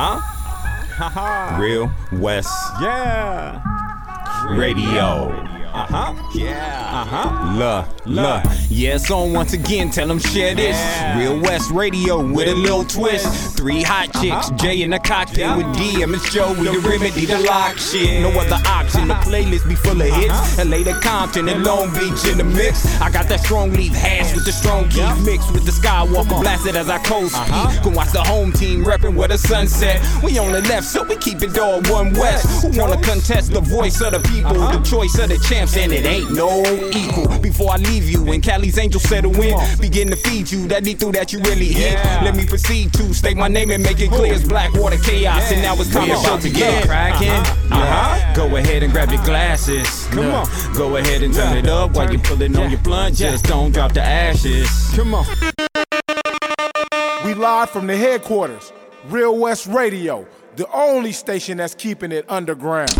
huh. Real West. Yeah. Radio. Uh huh. Yeah. Uh huh. Luh, luh. Yeah, it's on once again. Tell them share this. Yeah. Real West Radio with a little twist. Three hot chicks, Jay in a cocktail with D. And Miss Joey, the remedy, the lock shit. No other option. The playlist be full of hits. LA to Compton and Long Beach in the mix. I got that strong leaf hash with the strong key mixed with the Skywalker blasted as I coast speed. Can watch the home team reppin' with the sunset. We on the left, so we keep it all one west. Who wanna contest the voice of the people, the choice of the champs, and it ain't no equal. Before I leave you and Cali's angels settle in, begin to feed you that need through that you really hit. Yeah. Let me proceed to state my name and make it clear it's Blackwater chaos, and now it's time We to show to begin. get crackin'. Uh-huh. Uh-huh. Go ahead and grab your glasses. Come Look, on. Go ahead and turn Yeah. it up while you're pulling on your blunt. Yeah. Just don't drop the ashes. Come on. We live from the headquarters, Real West Radio, the only station that's keeping it underground.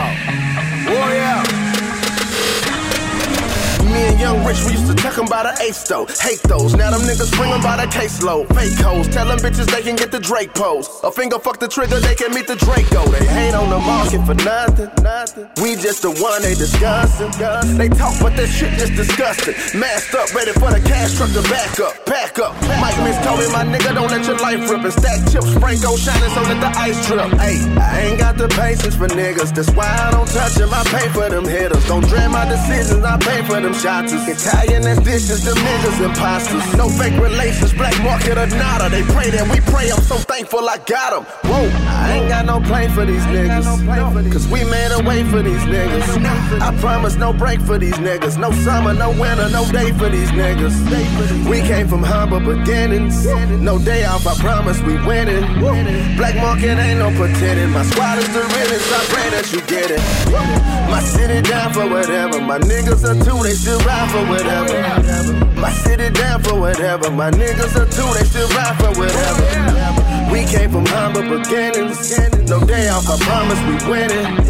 The Young Rich, we used to tuck 'em by the eighth though. Hate those. Now them niggas bring 'em by the caseload. Fake hoes. Tell them bitches they can get the Drake pose. A finger fuck the trigger, they can meet the Draco. They hate on the market for nothing. nothing. We just the one they discussing. They talk, but that shit just disgusting. Masked up, ready for the cash truck to back up. Pack up. Mike Miss told me, my nigga, don't let your life rip and stack chips. Franco shining so let the ice drip. Hey, I ain't got the patience for niggas. That's why I don't touch them. I pay for them hitters. Don't dread my decisions. I pay for them shots. Italian as dishes, them niggas imposters. No fake relations, black market or nada. They pray that we pray. I'm so thankful I got them. Whoa, I ain't got no plane for these niggas. Cause we made a way for these niggas. I promise no break for these niggas. No summer, no winter, no day for these niggas. We came from humble beginnings. No day off, I promise we winning. Black market ain't no pretending. My squad is the realest. I pray that you get it. My city down for whatever. My niggas are two, they still ride for whatever. My city down for whatever. My niggas are too, they still ride for whatever. We came from humble beginnings. No day off, I promise we winning.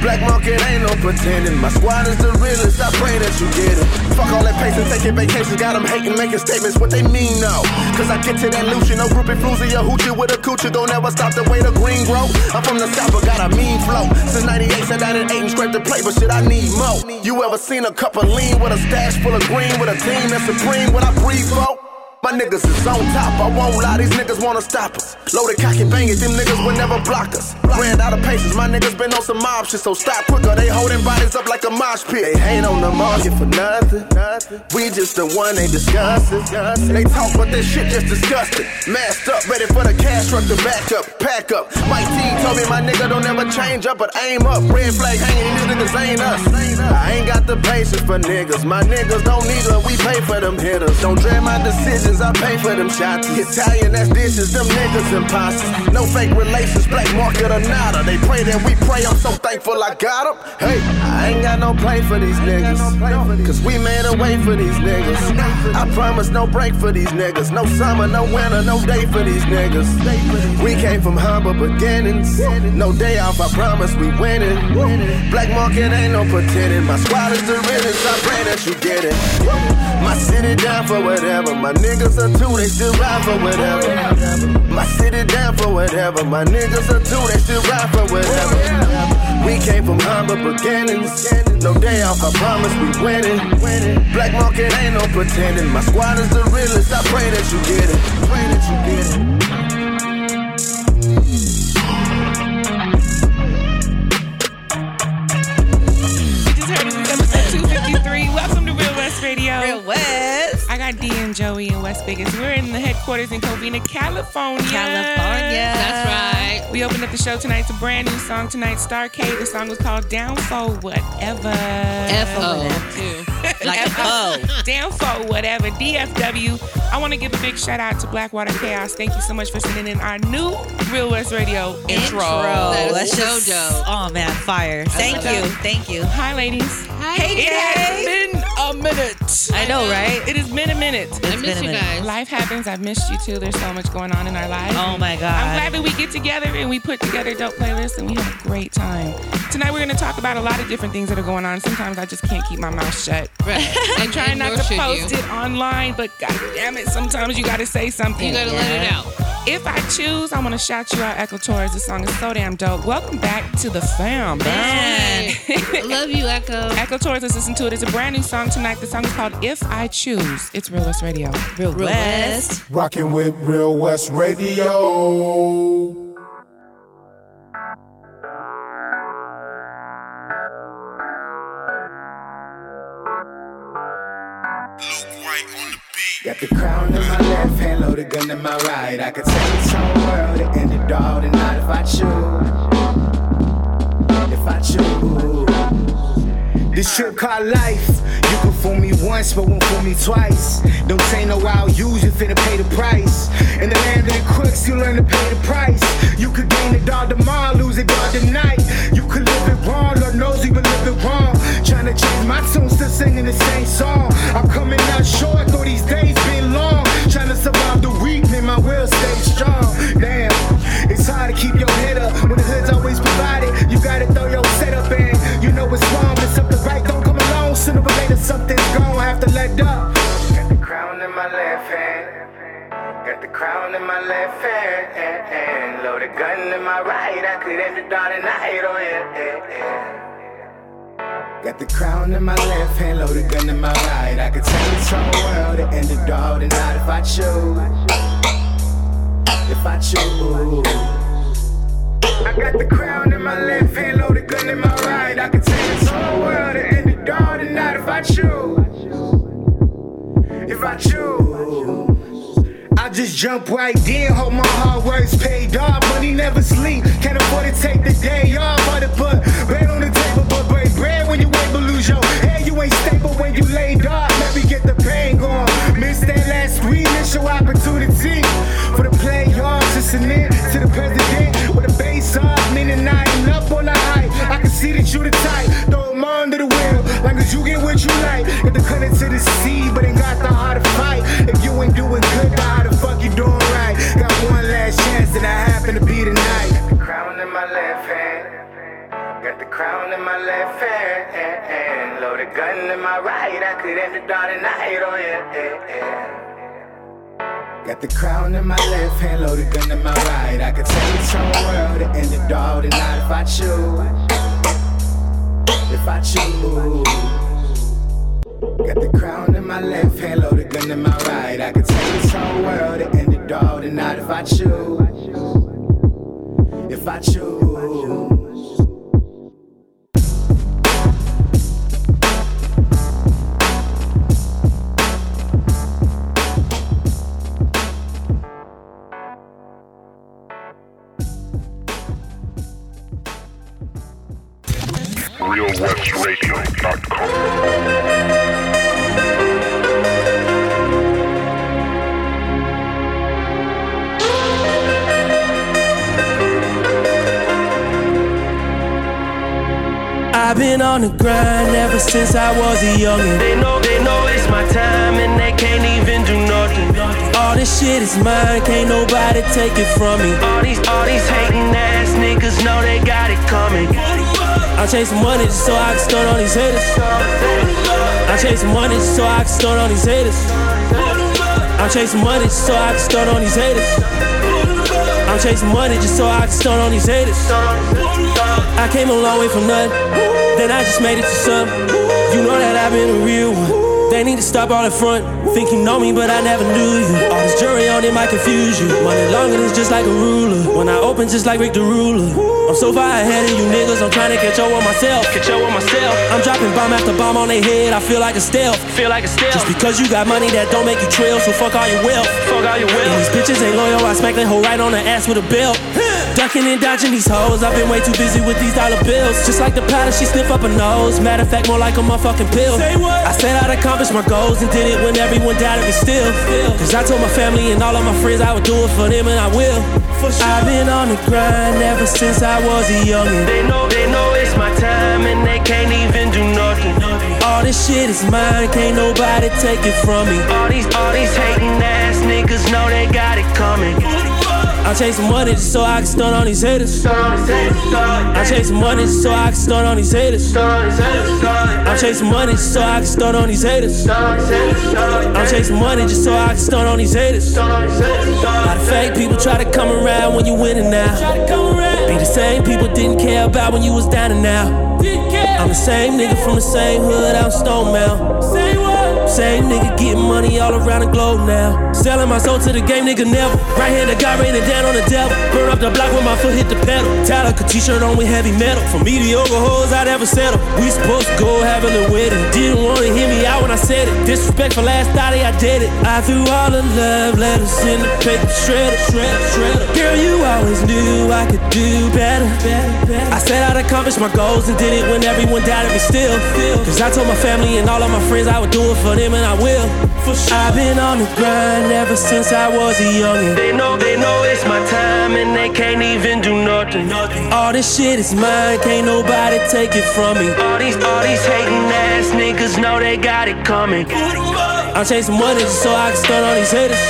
Black market ain't no pretending. My squad is the realest. I pray that you get it. Fuck all that patience, taking vacations. Got them hating, making statements. What they mean, no. Cause I get to that Lucian, no groupie floozy, a hoochie with a coochie. Don't ever stop the way the green grow. I'm from the south, but got a mean flow. Since 98, said I didn't eight and scrape the play, but shit, I need more. You ever seen a cup of lean with a stash full of green with a team that's supreme? What I breathe for? My niggas is on top, I won't lie, these niggas wanna stop us. Loaded cock and bang it, them niggas will never block us. Ran out of patience, my niggas been on some mob shit, so stop quicker. They holding bodies up like a mosh pit. They hate on the market for nothing. We just the one they discussing. They talk, but this shit just disgusting. Masked up, ready for the cash truck to back up, pack up. Mike T told me my nigga don't ever change up, but aim up. Red flag hanging, these niggas ain't us. I ain't got the patience for niggas. My niggas don't need her, we pay for them hitters. Don't dread my decisions, I pay for them shots. Italian as dishes, them niggas imposters. No fake relations, black market or nada. They pray that we pray, I'm so thankful I got them. Hey, I ain't got no play for these niggas. Cause we made a way for these niggas. I promise no break for these niggas. No summer, no winter, no day for these niggas. We came from humble beginnings. No day off, I promise we winning. Black market ain't no pretending. My squad is the realest, I pray that you get it. My city down for whatever. My niggas are two, they still ride for whatever. My city down for whatever. My niggas are two, they still ride for whatever. We came from humble beginnings. No day off, I promise we winning. Black market ain't no pretending. My squad is the realest. I pray that you get it. Pray that you get it. Just heard this 253. Welcome to Real West Radio. Real West. I got D and Joey in West Vegas. We're in the headquarters in Covina, California. California. That's right. We opened up the show tonight. It's a brand new song tonight, Starcade. The song was called Down for Whatever. F-O. Oh, too. Like a O. Down for whatever. DFW. I want to give a big shout out to Blackwater Chaos. Thank you so much for sending in our new Real West Radio intro. That is That's so dope. oh man, fire! Thank you, dope. thank you. Hi, ladies. Hi, It has been a minute. I know, right? It has been a minute. It's I been miss a you minute. guys. Life happens. I've missed you too. There's so much going on in our lives. Oh my God. I'm glad that we get together and we put together dope playlists and we have a great time. Tonight we're going to talk about a lot of different things that are going on. Sometimes I just can't keep my mouth shut. Right. I'm And- trying not to post you. it online, but god damn it, sometimes you got to say something. You gotta let it out. If I choose, I want to shout you out, Echo Tours. This song is so damn dope. Welcome back to the fam, man. I love you, Echo. Echo Tours, let's listen to it. It's a brand new song tonight. The song is called If I Choose. It's Real West Radio. Real Real West. Rocking with Real West Radio. Got the crown in my left hand, loaded gun in my right. I could take this whole world and end it all tonight if I choose. If I choose. This trip called life. You can fool me once, but won't fool me twice. Don't say no, I'll use you finna pay the price. In the land of the crooks, you learn to pay the price. You could gain it all tomorrow, lose it all the crown in my left hand, loaded gun in my right. I could take this whole world and end it all tonight if I choose. If I choose. I got the crown in my left hand, loaded gun in my right. I could take this whole world and end it all tonight if I choose. If I choose. I just jump right in, hope my hard work's paid off. Money never sleep, can't afford to take the day off. Hard to put bread on the table, but when you ain't but lose your. You ain't stable when you laid off. Maybe get the pain going. Missed that last week, miss your opportunity for the playoffs. End to the president with a base off, meaning I ain't up on the height. I can see that you the type, throw 'em under the wheel. Long as you get what you like, get the cutting to the sea, but ain't got the heart to fight. If you ain't doing good, then how the fuck you doing right? Got one last chance, and I happen to be tonight. Crown in my left hand. And loaded gun in my right. I could end it all tonight. Oh, yeah, yeah, yeah. Got the crown in my left hand, loaded gun in my right. I could take this whole world and end it all tonight if I choose. If I choose. Got the crown in my left hand, loaded gun in my right. I could take this whole world and end it all tonight if I choose. If I choose. On the grind ever since I was a youngin'. They know, they know it's my time and they can't even do nothing. All this shit is mine, can't nobody take it from me. All these, all these hating ass niggas know they got it coming. I'm chasing money just so I can stun on these haters. I'm chasing money just so I can stun on these haters. I'm chasing money just so I can stun on these haters. I'm chasing money just so I can stun on these haters. I came a long way from nothing, then I just made it to something. You know that I've been a real one. They need to stop all the front. Think you know me, but I never knew you. All this jury on it might confuse you. Money longer than just like a ruler. When I open, just like Rick the Ruler. I'm so far ahead of you niggas, I'm trying to catch up with myself. Catch up with myself. I'm dropping bomb after bomb on their head. I feel like a stealth. Feel like a stealth. Just because you got money that don't make you trail, so fuck all your wealth. Fuck all your wealth. And these bitches ain't loyal. I smack that hoe right on the ass with a belt. Ducking and dodging these hoes. I've been way too busy with these dollar bills. Just like the powder, she sniff up her nose. Matter of fact, more like a motherfucking pill. Say what? I said I'd accomplish my goals and did it when everyone doubted me still. Cause I told my family and all of my friends I would do it for them and I will. I've been on the grind ever since I was a youngin'. They know, they know it's my time and they can't even do nothing. All this shit is mine, can't nobody take it from me. All these, all these hating ass niggas know they got it coming. I'm chasing money just so I can stun on these haters. I'm chasing money just so I can stun on these haters. I'm chasing money just so I can stun on these haters. I'm chasing money just so I can stun on these haters. A lot of fake people try to come around when you winning now. Be the same people didn't care about when you was down and now. I'm the same nigga from the same hood out Stone Mountain. Same nigga getting money all around the globe now. Selling my soul to the game, nigga never. Right hand the guy raining down on the devil. Burn up the block when my foot hit the pedal. Tyler a t-shirt on with heavy metal. For mediocre hoes, I never settle. We supposed to go have a wedding. Didn't wanna hear me out when I said it. Disrespectful last thought I did it. I threw all the love letters in the paper shredder, shredder, shredder. Girl, you always knew I could do better. better, better. I said I'd accomplish my goals and did it when everyone doubted me still. Cause I told my family and all of my friends I would do it for them and I will. For sure. I've been on the grind ever since I was a youngin'. They know, they know it's my time and they can't even do nothing. All this shit is mine, can't nobody take it from me. All these, all these hating ass niggas know they got it coming. I'm chasing money just so I can stun on these haters.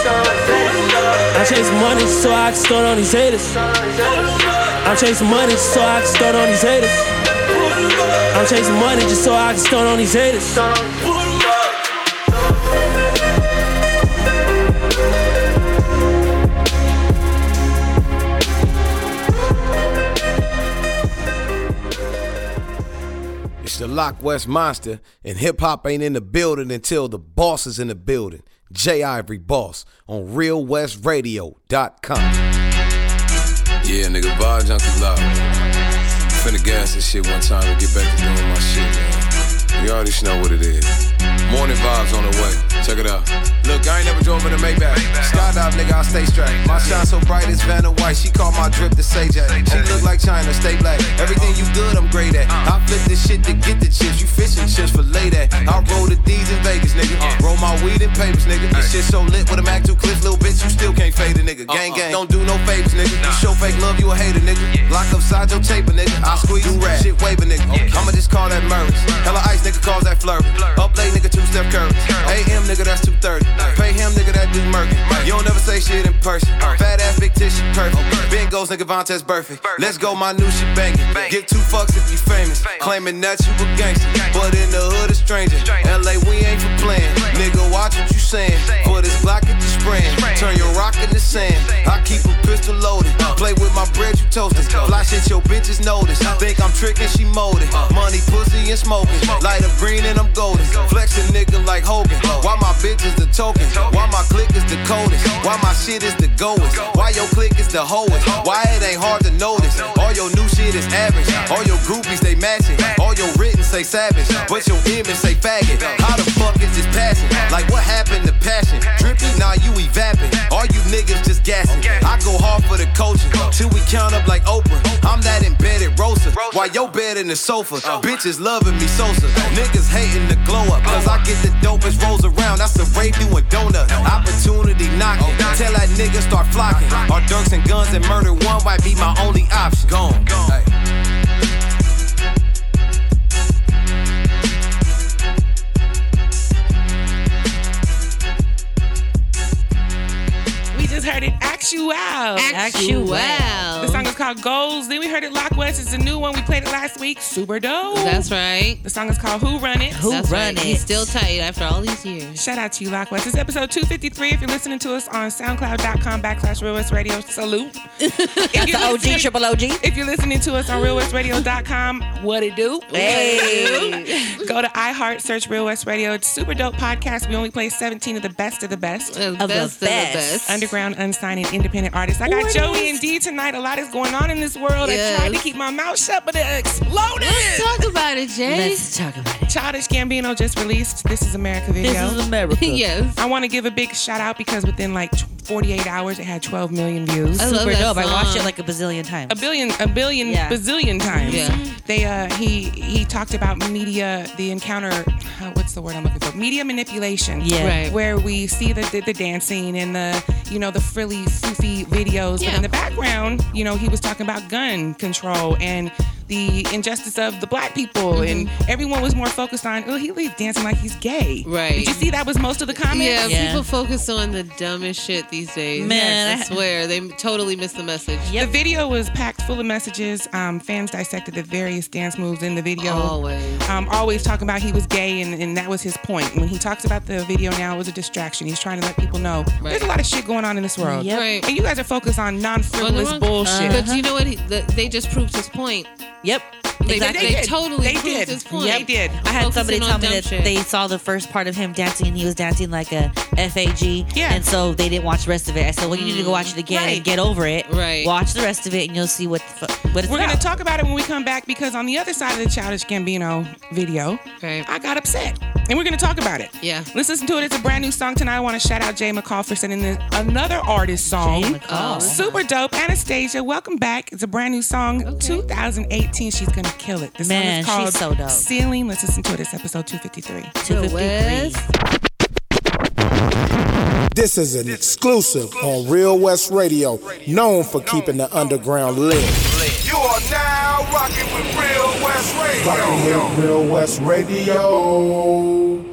I'm chasing money just so I can stun on these haters. I'm chasing money just so I can stun on these haters. I'm chasing money just so I can stun on these haters. Lock West Monster, and hip hop ain't in the building until the boss is in the building. J. Ivory Boss on RealWestRadio.com. Yeah, nigga, vibe junkie loud. Finna gas this shit one time and get back to doing my shit, man. You already know what it is. Morning vibes on the way. Check it out. Look, I ain't never drove in a Maybach. Skydive, nigga, I stay strapped. My shine so bright it's Vanna White. She call my drip the Sage She look like China, stay black. Everything you good, I'm great at. I flip this shit to get the chips. You fishing chips for lay that. I roll the D's in Vegas, nigga. Roll my weed in papers, nigga. This shit so lit with a Mac 2 clips, little bitch. You still can't fade a nigga. Gang, gang. Don't do no favors, nigga. You show fake love, you a hater, nigga. Lock upside your taper, nigga. I squeeze do rap. Shit waving, nigga. I'ma just call that Murray. Hella ice, nigga, calls that flurry. Up late, nigga, two step curve. AM, nigga, that's 230. Pay him, nigga, that dude murky. You don't never say shit in person. Fat ass, big tissue, perfect. Ben goes, nigga, Vontae's perfect. Let's go, my new shit banging. Give two fucks if you famous. Claiming that you a gangster. But in the hood, a stranger. LA, we ain't for playing. Nigga, watch what you saying. For this block, get you spraying. Turn your rock in the sand. I keep a pistol loaded. Play with my bread, you toasted. Fly shit, your bitches notice. Think I'm tricking, she molded. Money, pussy, and smoking. Light up green and I'm golden. Flexing nigga like Hogan. Why my bitch is the token? Why my click is the coldest? Why my shit is the goest? Why your click is the hoest? Why it ain't hard to notice? All your new shit is average. All your groupies they matching. All your written say savage, but your image say faggot. How the fuck is this passing? Like what happened to passion? Drippy, now you evapping. All you niggas just gassing. I go hard for the coaching till we count up like Oprah. I'm that embedded roaster. While your bed in the sofa, bitches loving me Sosa. Niggas hating the glow up, cause I get the dopest rolls around. That's a rape a donut. Opportunity knocking. Tell that nigga start flocking. Our dunks and guns and murder one might be my only option. Gone. Hey. We just heard it Actual. Actual. The song is called Goals. Then we heard it Lock West. It's a new one. We played it last week. Super dope. That's right. The song is called Who Run It. Who That's Run right. It? He's still tight after all these years. Shout out to you, Lock West. It's episode 253. If you're listening to us on soundcloud.com backslash Real West Radio, salute. if you're OG, listening- triple OG. If you're listening to us on realwestradio.com, what it do? Hey. Go to iHeart, search Real West Radio. It's super dope podcast. We only play 17 of the best of the best. Of the best of the best. Underground, unsigned, and independent artists. I got Joey and D tonight. A lot is going on in this world. Yes. I tried to keep my mouth shut, but it exploded. Let's talk about it, Jay. Let's talk about it. Childish Gambino just released This Is America video. This is America. yes. I want to give a big shout out because within like 48 hours, it had 12 million views. I love Super that dope. I watched it like a bazillion times. a billion, a billion, Yeah. bazillion times. Yeah. They uh he he talked about media, the encounter. uh, What's the word I'm looking for? Media manipulation. Yeah. Right. Where we see the, the the dancing and the you know the frilly foofy videos, but in the background, you know, he was talking about gun control and the injustice of the black people, and everyone was more focused on, oh, he he's dancing like he's gay. Right. Did you see that was most of the comments? Yeah, people focus on the dumbest shit these days. Man, I swear they totally miss the message. The video was packed full of messages. Um, fans dissected the various dance moves in the video. Always. Um, always talking about he was gay, and, and that was his point. When he talks about the video now, it was a distraction. He's trying to let people know there's a lot of shit going on in this world. Yep. Right. And you guys are focused on non frivolous Well, bullshit. But you know what? He, the, they just proved his point. Yep. They, Exactly. they They did. totally They proved did. his point. Yep. They did. I had somebody tell me that shit. they saw the first part of him dancing and he was dancing like a FAG. Yeah. And so they didn't watch the rest of it. I said, well, you need to go mm. watch it again Right. and get over it. Right. Watch the rest of it and you'll see what the what it's We're going to talk about it when we come back because on the other side of the Childish Gambino video, I got upset. And we're going to talk about it. Yeah. Let's listen to it. It's a brand new song tonight. I want to shout out Jay McCall for sending this another artist song. Jay McCall. Super dope. Anastasia, welcome back. It's a brand new song. 2018. She's going to kill it. This Man, song is she's called so dope. Ceiling. Let's listen to it. It's episode 253. 253. This is an exclusive on Real West Radio, known for keeping the underground lit. You are now rocking with Real West Radio. Rocking with Real West Radio.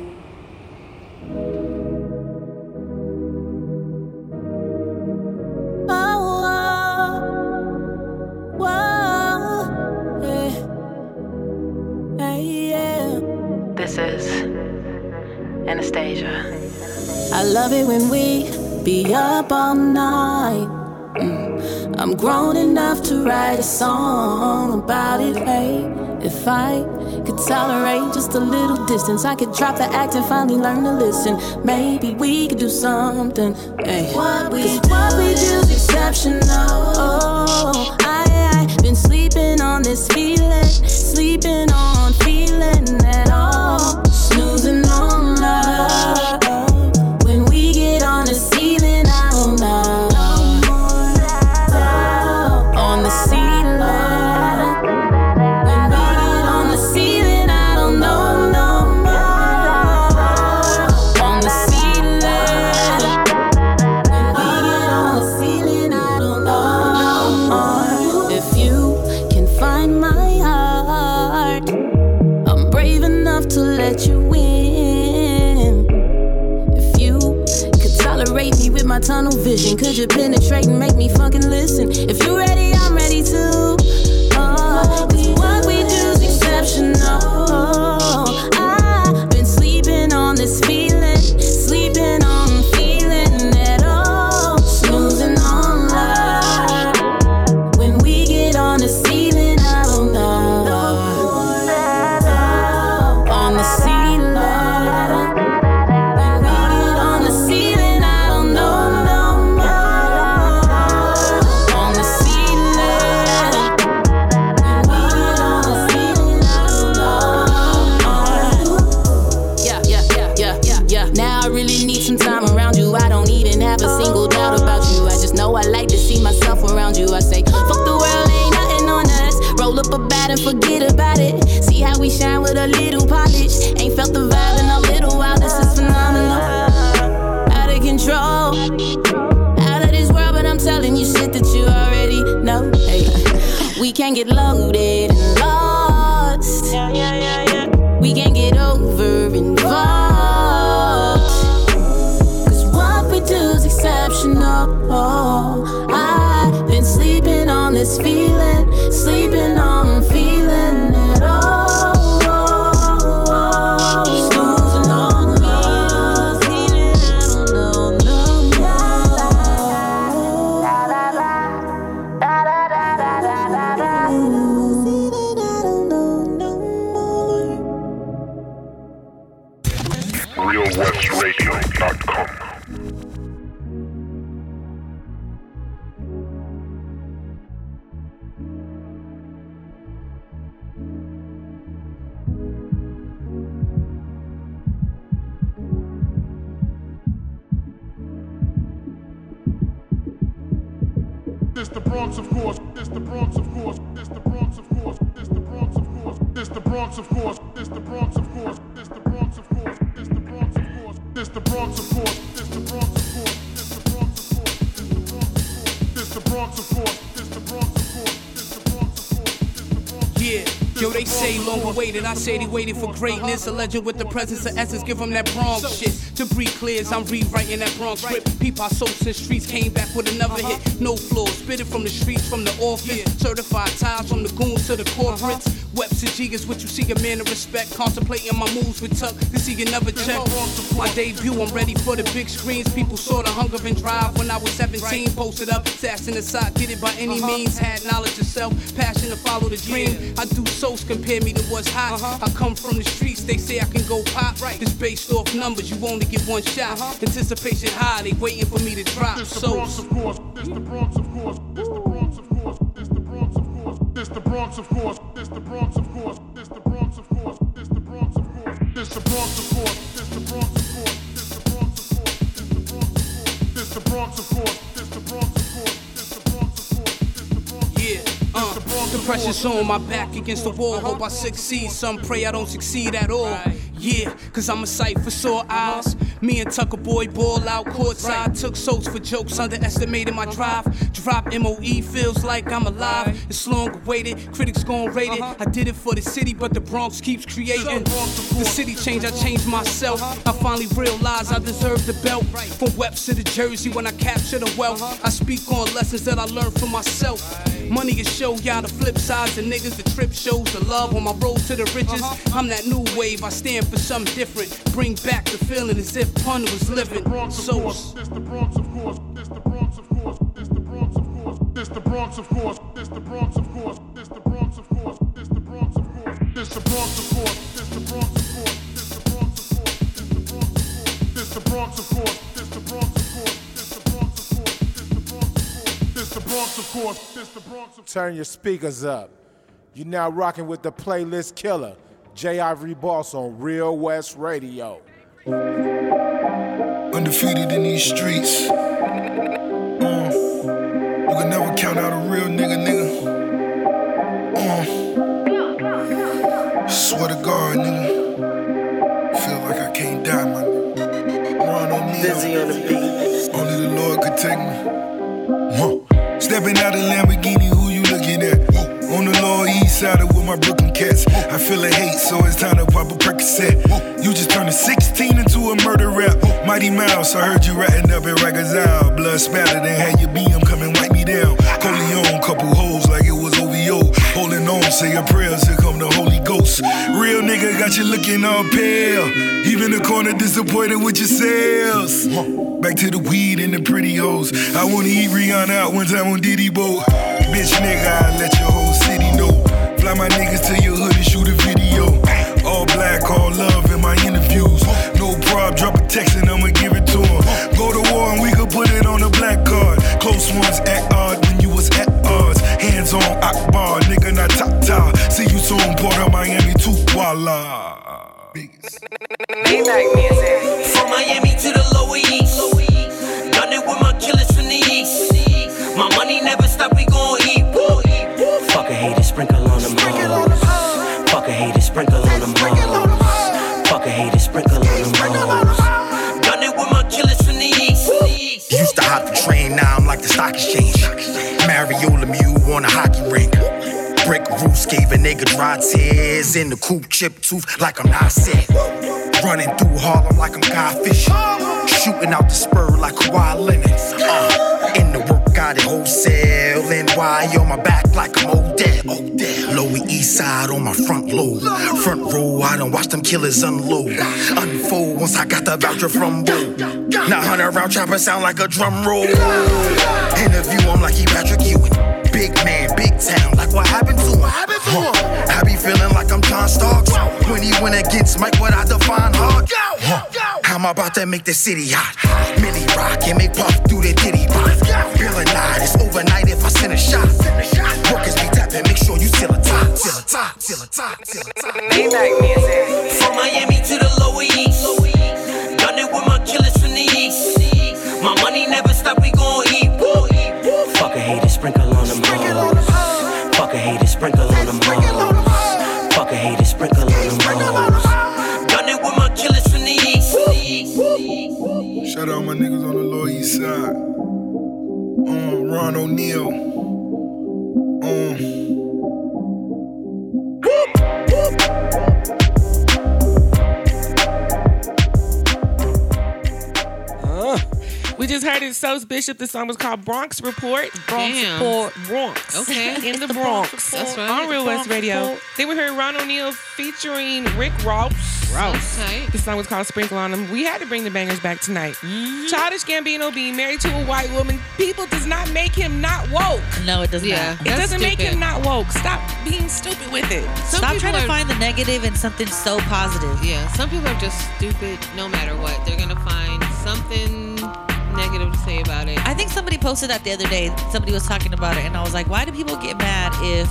Love it when we be up all night. Mm. I'm grown enough to write a song about it. Hey, if I could tolerate just a little distance, I could drop the act and finally learn to listen. Maybe we could do something. Hey, what we what we do's exceptional. Oh, I I been sleeping on this feeling, sleeping on feeling you penetrate and make me And forget about it. See how we shine with a little polish. Ain't felt the vibe in a little while. This is phenomenal. Out of control. Out of this world, but I'm telling you shit that you already know. Hey, we can get loaded awaited. I say they waited for greatness. A legend with the presence of essence. Give them that Bronx shit. To breathe clears, I'm rewriting that Bronx script. Peep our souls since streets came back with another hit. No flaws. Spit it from the streets, from the office. Certified ties from the goons to the corporates. And jiggers, what you see a man of respect. Contemplating my moves with tuck to see another check. My debut, I'm ready for the big screens. People saw the hunger and drive when I was 17. Posted up, sass in the side, get it by any uh-huh. means. Had knowledge of self, passion to follow the dream. I do souls compare me to what's hot. Uh-huh. I come from the streets, they say I can go pop. It's based off numbers, you only get one shot. Uh-huh. Anticipation high, they waiting for me to drop. This the Bronx, of course. This the Bronx, of course. This the Bronx, of course. This the Bronx, of course. This the Bronx, of course. This the Bronx, of course. This the Bronx, of course. This the Bronx, of course. This the Bronx, of course. This the Bronx, of course. This the Bronx, of course. This the Bronx, of course. This the Bronx, of course. Yeah, uh, the pressure's on my back against the wall. Hope I succeed. Some pray I don't succeed at all. Yeah, cause I'm a sight for sore eyes. Me and Tucker Boy ball out courtside. Took souls for jokes, underestimated my drive. Drop MOE, feels like I'm alive. It's long awaited, critics gon' rate it. I did it for the city, but the Bronx keeps creating. The city changed, I changed myself. I finally realized I deserve the belt. From Webster to Jersey, when I capture the wealth, I speak on lessons that I learned from myself. Money can show y'all the flip sides. The niggas, the trip shows the love on my road to the riches. I'm that new wave, I stand for something different. Bring back the feeling as if pun was living. So, This the Bronx, of course. This the Bronx, of course. This the Bronx, of course. This the Bronx, of course. This the Bronx, of course. This the Bronx, of course. This the Bronx, of course. This the Bronx, of course. This the Bronx, of course. This the Bronx, of course. This the Bronx, of course. This the Bronx, of course. This the Bronx, of course. This the Bronx, of Turn your speakers up. You're now rocking with the playlist killer, J. Ivory Boss on Real West Radio. Undefeated in these streets. Uh, you can never count out a real nigga, nigga. Uh, swear to God, nigga. Feel like I can't die, man. Run on me. Busy on the beat. Only the Lord could take me. Huh. Stepping out of Lamborghini, who you looking at? On the lower east side with my Brooklyn cats. I feel a hate, so it's time to pop a Percocet. You just turned a 16 into a murder rap. Mighty Mouse, I heard you ratting up in Rikers Isle. Blood spattered and had your BM come and wipe me down. Corleone, couple hoes like it was OVO. Holding on, say your prayers, here come the Holy Ghost. Got you looking all pale. Even the corner disappointed with your sales. Back to the weed and the pretty hoes. I wanna eat Rihanna out one time on Diddy boat. Bitch nigga, I let your whole city know. Fly my niggas to your hood and shoot a video. All black, all love in my interviews. No prob, drop a text and I'ma give it to 'em. Go to war and we could put it on a black card. Close ones act odd when you was at odds. Hands on Akbar, nigga not top top. See you soon, Port of Miami to voila. Maybach music. From Miami to the Lower East. Done it with my killers from the East. My money never stop, we gon' eat. Fuck a hater, sprinkle on them hoes. Fuck a hater, sprinkle on them hoes. Fuck a hater, sprinkle on them hoes. Done it with my killers from the East. Used to hop the train, now I'm like the stock exchange. Mario Lemieux on a hockey rink. Brick roofs gave a nigga dry tears in the coop, chip tooth like I'm not sick. Running through Harlem like I'm Guy. Shooting out the spur like Kawhi Leonard. Uh, in the work, got it wholesale. NY on my back like I'm Odell. Lower East Side on my front load. Front row, I don't watch them killers unload. Unfold once I got the voucher from Bo. Now 100 round chopper sound like a drum roll. Interview, I'm like he Patrick Ewing. Big man, big town, like what happened to him? Huh. I be feeling like I'm John Starks. When he went against Mike, what I define hard. Huh. I'm about to make the city hot. Millie rock and make puff through the titty box. Bill and night, it's overnight if I send a shot. Workers be tapping, make sure you still a top, still a top, still a top, still a top. Maybach music. From Miami to the Lower East. Just heard Bishop. The song was called Bronx Report. Bronx Damn. Report. Bronx. Okay. In the The Bronx. Bronx That's right. On Real West Radio. Report. Then we heard Ron O'Neal featuring Rick Ross. That's tight. The song was called Sprinkle on Them. We had to bring the bangers back tonight. Mm-hmm. Childish Gambino being married to a white woman, people does not make him not woke. No, it does Yeah, not. It That's doesn't make him not woke. Stop being stupid with it. Some Stop people trying to are- find the negative in something so positive. Yeah, some people are just stupid no matter what. They're gonna find something negative to say about it. I think somebody posted that the other day. Somebody was talking about it, and I was like, why do people get mad if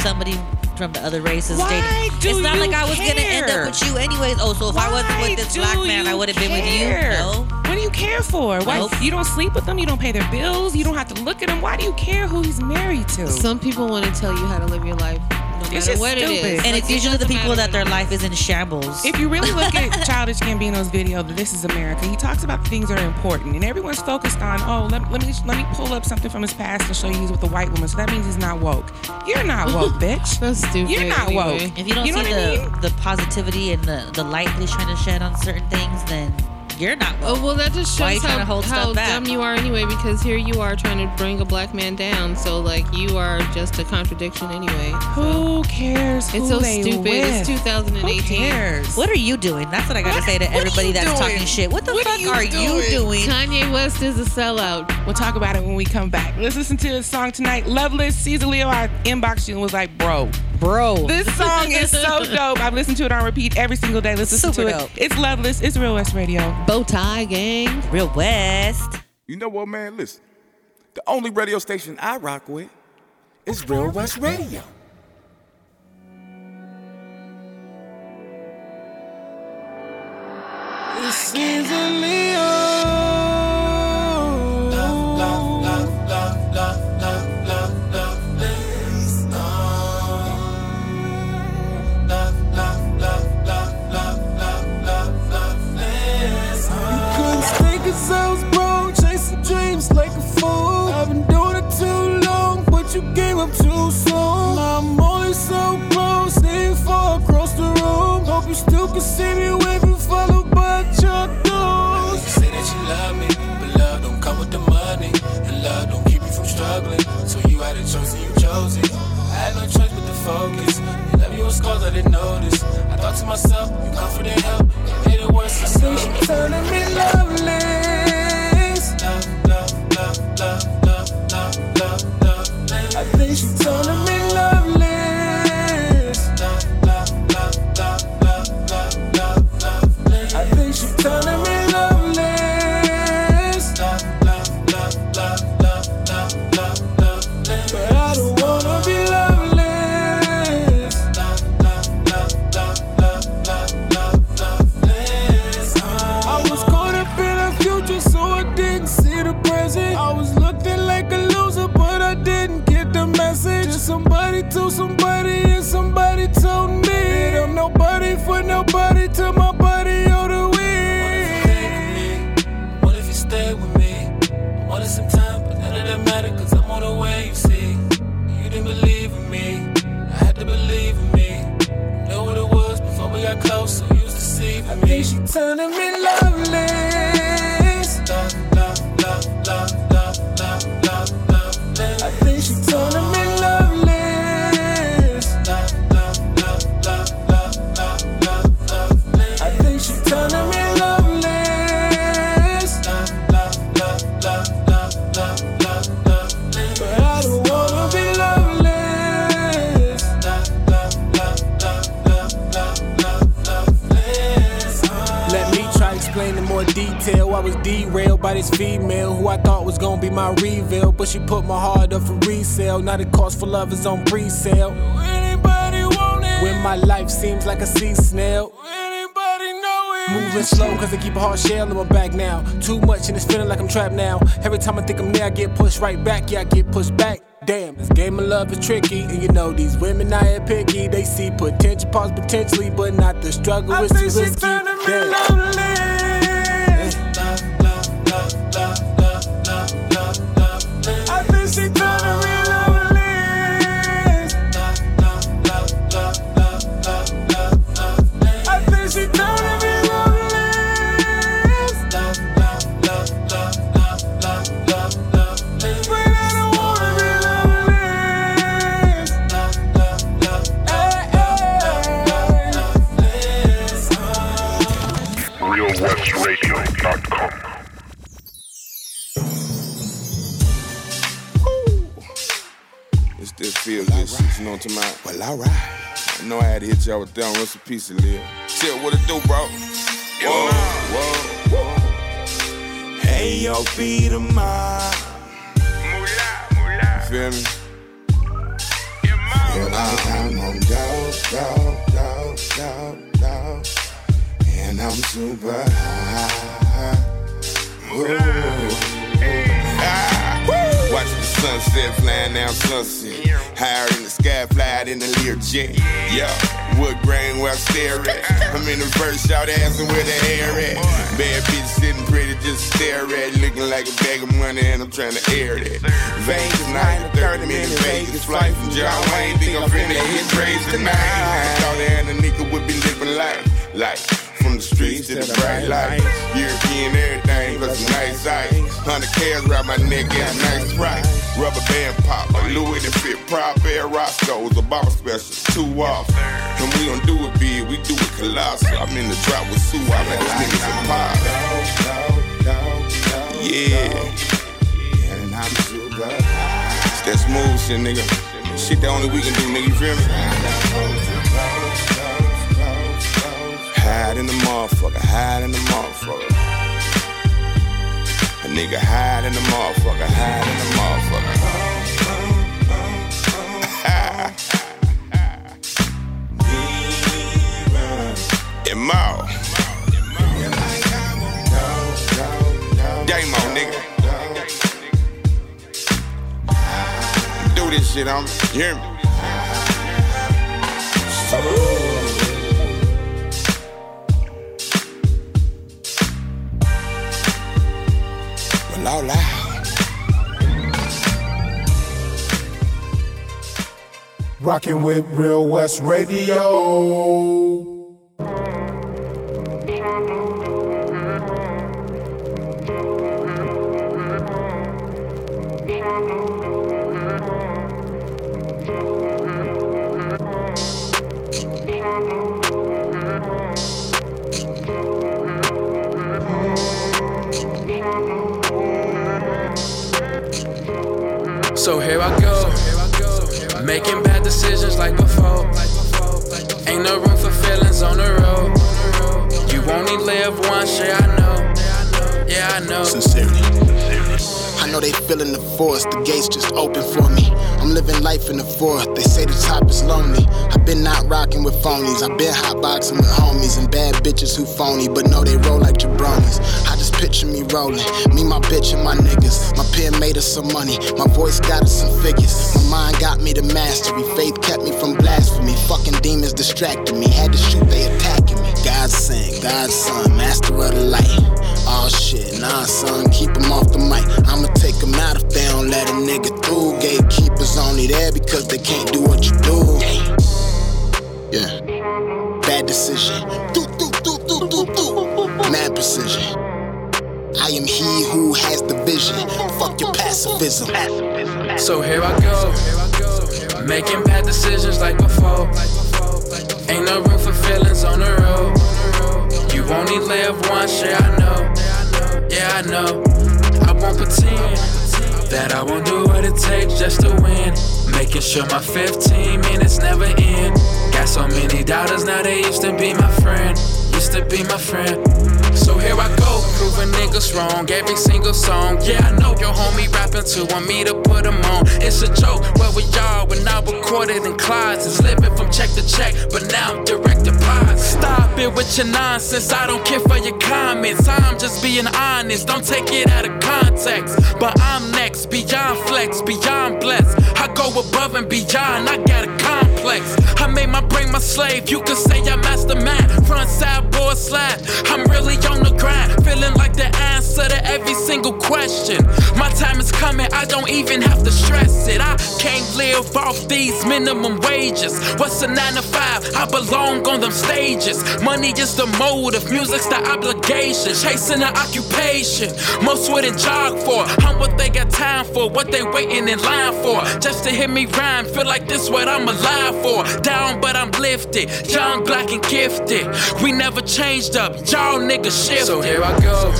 somebody from the other race is Why dating? it's not like I was gonna end up with you anyways. Oh, so if I wasn't with this black man, I would have been with you. No. What do you care for? Why Nope. you don't sleep with them? You don't pay their bills? You don't have to look at them? Why do you care who he's married to? Some people want to tell you how to live your life, no It's just what stupid. is. And Like, it's usually the people that their life is in shambles. If you really look at Childish Gambino's video, This Is America, he talks about things that are important, and everyone's focused on, oh, let, let me let me pull up something from his past and show you he's with a white woman. So that means he's not woke. You're not woke, bitch. That's stupid. You're not anyway. woke. if you don't You know see what I the, mean? the positivity and the, the light that he's trying to shed on certain things, then you're not. Oh well, that just shows how, hold how dumb you are anyway. Because here you are trying to bring a black man down. So like you are just a contradiction anyway. Who cares who It's so they stupid. with? It's 2018. Who cares? What are you doing? That's what I gotta What- say to everybody that's doing? talking shit. What the What are fuck you are you doing? doing? Kanye West is a sellout. We'll talk about it when we come back. Let's listen to a song tonight. Loveless, Caesar Leo, I inboxed you and was like, bro. Bro. This song is so dope. I've listened to it on repeat every single day. Let's listen Super to dope. it. It's Loveless. It's Real West Radio. Bow tie gang. Real West. You know what, man? Listen. The only radio station I rock with is Real West Radio. This is a Leo. You gave up too soon. I'm only so close, staying far across the room. Hope you still can see me waving, followed by your doors. You say that you love me, but love don't come with the money. And love don't keep you from struggling. So you had a choice and you chose it. I had no choice but to focus. You love you with scars I didn't notice. I thought to myself, you confident help. It made it worse. I said, she turning me loveless. She's telling me loveless. I think she's telling turning me loveless. Derailed by this female who I thought was gonna be my reveal, but she put my heart up for resale. Now the cost for love is on want it? When my life seems like a sea snail. Anybody know it? Moving slow cause I keep a hard shell in my back now. Too much and it's feeling like I'm trapped now. Every time I think I'm there, I get pushed right back. Yeah, I get pushed back. Damn, this game of love is tricky. And you know, these women out here picky. They see potential, pause potentially, but not the struggle. I it's too risky. Damn. You know what I'm talking about? Well, alright. I know I had to hit y'all with that one. Rest in peace, Lil. Tell what it do, bro. Whoa, whoa, whoa. Hey, yo, be the. You feel me? And I'm on dog, dog, dog, dog, dog. And I'm super high. Ah, Watch the sunset flying down sunset. Higher in the sky, fly in the Lear jet. Yo, wood grain where I stare at. I'm in the first shot asking where the hair at. Bad bitch sitting pretty, just stare at. Looking like a bag of money and I'm trying to air that. Vegas night, 30 minute Vegas flight from John Wayne. Think I'm finna hit crazy tonight. Thought a nigga would be living life. Like, from the streets to the bright lights. European everything, plus some nice ice. Hundred cares around my neck, get nice price. Rubber band pop, a Louis that fit prop air Roscoe's, Obama special, two off. And we don't do it big, we do it colossal. I'm in the drop with Sue, I let these niggas a pop. Yeah. And I'm super. It's that smooth shit, nigga. Shit the only we can do, nigga, you feel me? Hide in the motherfucker, hide in the motherfucker. Nigga hide in the motherfucker, hide in the motherfucker. Emo. Damo, nigga. Do this shit on me. You hear me? Loud. Rocking with Real West Radio. Here I go, making bad decisions like before. Ain't no room for feelings on the road. You only live once, yeah I know, yeah I know. Sincerely. I know they feeling the force, the gates just open for me. I'm living life in the fourth, they say the top is lonely. Been not rocking with phonies, I've been hotboxing with homies and bad bitches who phony, but no, they roll like jabronis. I just picture me rolling, me, my bitch, and my niggas. My pen made us some money, my voice got us some figures. My mind got me to mastery, faith kept me from blasphemy. Fucking demons distracted me, had to shoot, they attacking me. God sent, God's son, master of the light. Oh shit, nah son, keep him off the mic. I'ma take him out if they don't let a nigga through. Gatekeepers only there because they can't do what you do. Yeah. Bad decision. Do, do, do, do, do, do. Mad precision. I am he who has the vision. Fuck your pacifism. So here I go, making bad decisions like before. Ain't no room for feelings on the road. You only live once, yeah I know, yeah I know. I won't pretend that I won't do what it takes just to win. Making sure my 15 minutes never end. Got so many doubters now they used to be my friend, used to be my friend. So here I go, proving niggas wrong. Every single song, yeah I know your homie rapping too. Want me to put them on? It's a joke. Where we are when I recorded in closets, living from check to check, but now I'm direct deposit. Stop it with your nonsense. I don't care for your comments. I'm just being honest. Don't take it out of context. But I'm next, beyond flex, beyond blessed. I go above and beyond. I got a complex. I made my brain my slave. You could say I'm master man. Front side board slap. I'm really on the grind, feeling like the answer to every single question. My time is coming. I don't even have to stress it. I can't live off these minimum wages. What's a nine to five? I belong on them stages. Money is the motive, music's the obligation. Chasing an occupation, most wouldn't jog for. I'm what they got time for, what they waiting in line for. Just to hear me rhyme, feel like this what I'm alive for. Down, but I'm lifted, young, black, and gifted. We never changed up, y'all niggas shifted. So here I go,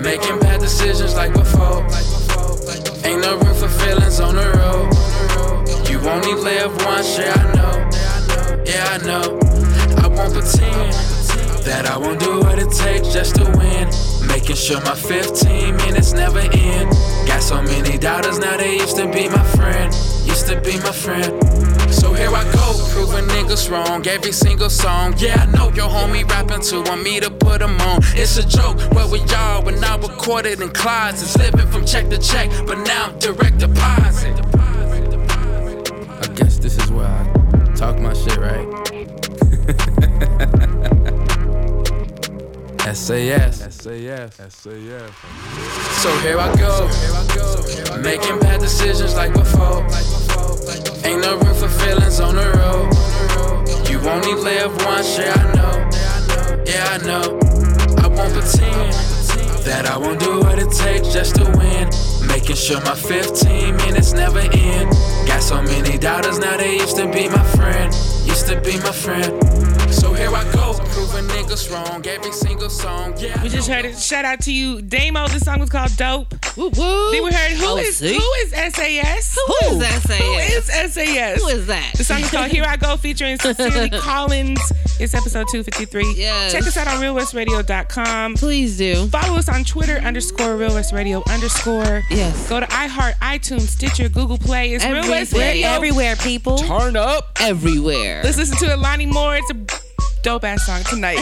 making bad decisions like before. Ain't no room for feelings on the road. You only live once, yeah, I know. Yeah, I know. I won't pretend that I won't do what it takes just to win. Making sure my 15 minutes never end. Got so many doubters now, they used to be my friend. Used to be my friend. So here I go, proving niggas wrong. Every single song. Yeah, I know your homie rapping too. Want me to put them on. It's a joke. Where were y'all when I recorded in closets? Living from check to check, but now direct deposit. I guess this is where I talk my shit, right? SAS. SAS. SAS. So here I go. Making bad decisions like before. Ain't no room for feelings on the road. You only live once, yeah, I know. Yeah, I know. I won't pretend that I won't do what it takes just to win. Making sure my 15 minutes never end. Got so many doubters now, they used to be my friend. Used to be my friend. So here I go, proving niggas wrong. Every single song, yeah. We just heard it. Shout out to you, Damo. This song was called "Dope." Woo woo. Then we heard who Oh, is see? who is SAS? Who is SAS? Who is SAS? Who is that? The song is called "Here I Go" featuring Sincerely Collins. It's episode 253. Yes. Check us out on realwestradio.com. Please do. Follow us on Twitter underscore Real West Radio underscore. Yes. Go to iHeart, iTunes, Stitcher, Google Play. It's Real West Everywhere. Radio. Everywhere, people. Turn up. Everywhere. Let's listen to Alani Moore. It's a dope ass song tonight.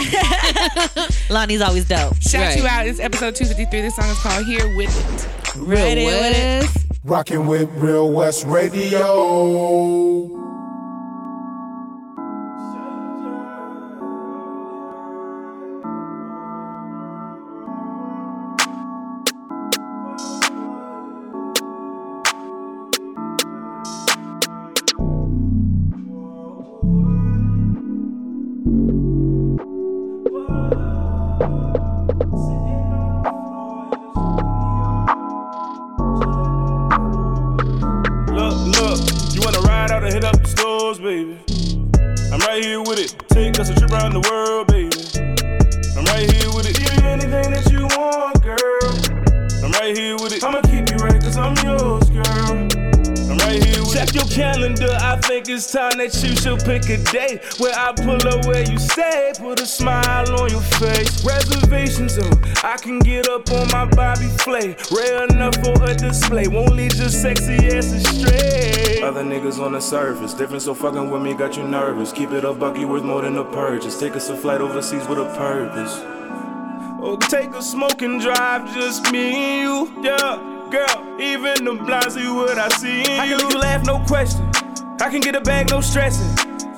Lonnie's always dope. Shout Right. you out. It's episode 253. This song is called Here With It. Real Ready with it? Rocking with Real West Radio. Sexy ass astray. Other niggas on the surface, different so fucking with me got you nervous. Keep it a bucky worth more than a purchase. Take us a flight overseas with a purpose. Oh, take a smoking drive, just me and you, yeah. Girl, even the blind see what I see in I can make you laugh, no question. I can get a bag, no stressing.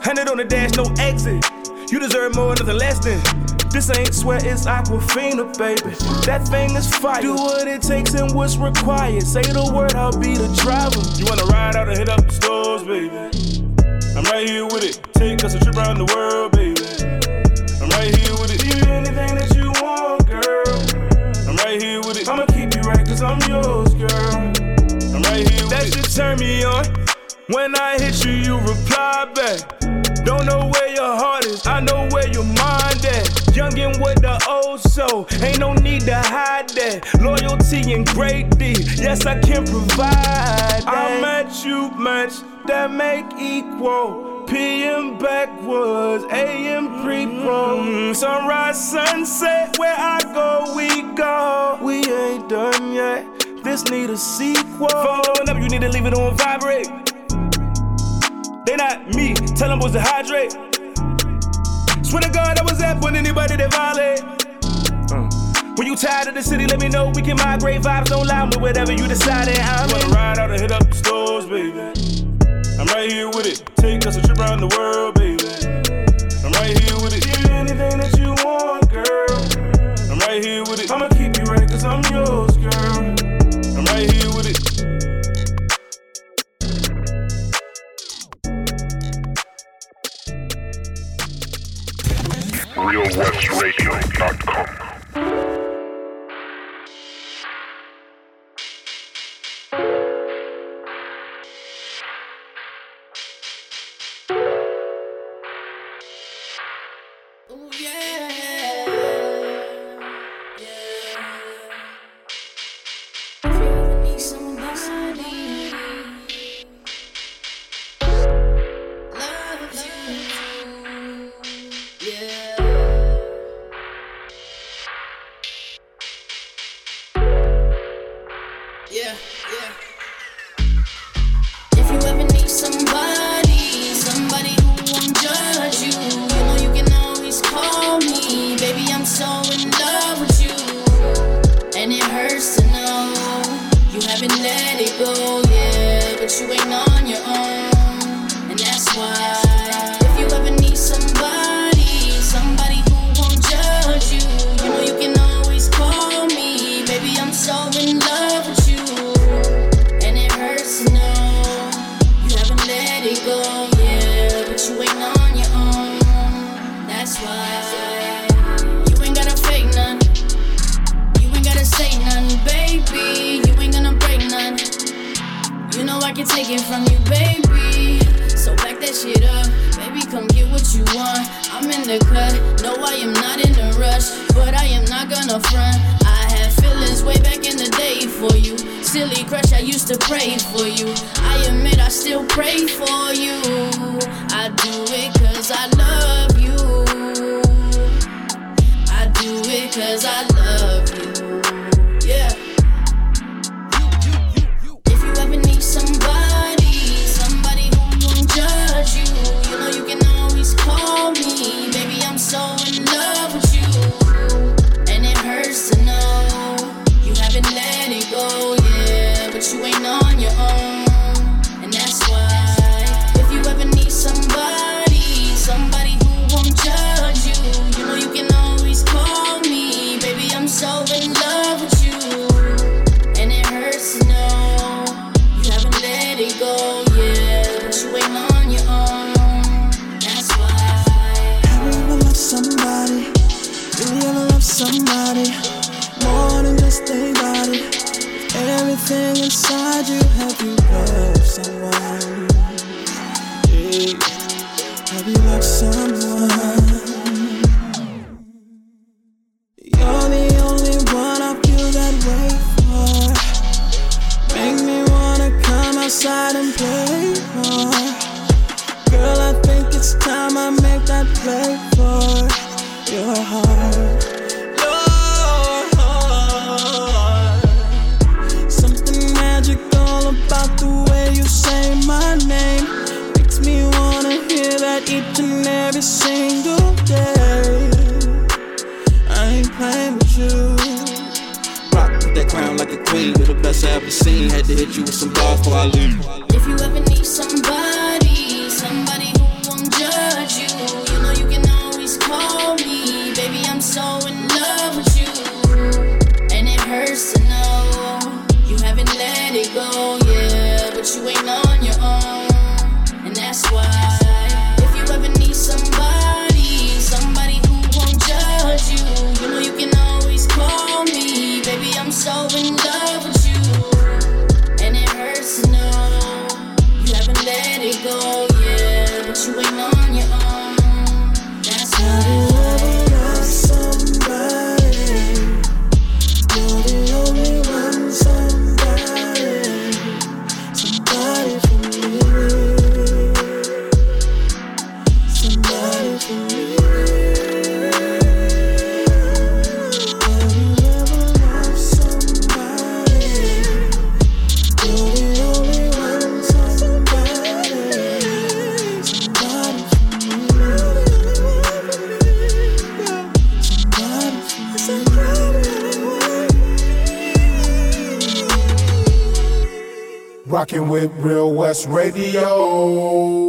Hundred on the dash, no exit. You deserve more, nothing less than. This ain't sweat, it's Aquafina, baby. That thing is fire. Do what it takes and what's required. Say the word, I'll be the driver. You wanna ride out and hit up the stores, baby? I'm right here with it. Take us a trip around the world, baby. I'm right here with it. Give you anything that you want, girl. I'm right here with it. I'ma keep you right, cause I'm yours, girl. I'm right here with that it. That shit turn me on. When I hit you, you reply back. Don't know where your heart is, I know where your mind at. Youngin' with the old soul, ain't no need to hide that. Loyalty and great D, yes, I can provide that. I met you, match that make equal. PM backwards, AM pre-pro. Mm, sunrise, sunset, where I go, we go. We ain't done yet. This need a sequel. Following up, you need to leave it on vibrate. They not me, tell them boys to hydrate. Swear to God, I was at when anybody that violate. Uh. When you tired of the city, let me know we can migrate. Vibes don't lie with whatever you decided. I'm Wanna ride out and hit up the stores, baby. I'm right here with it. Take us a trip around the world, baby. I'm right here with it. Give anything that you want, girl. I'm right here with it. I'ma keep you right, cause I'm yours, girl. RealWestRadio.com. pray for you. I admit I still pray for outside and play more. Girl, I think it's time I make that play for your heart. about the way you say my name. Makes me wanna hear that each and every single. I ever seen. Had to hit you with some bars before I leave. If you ever need somebody. Radio.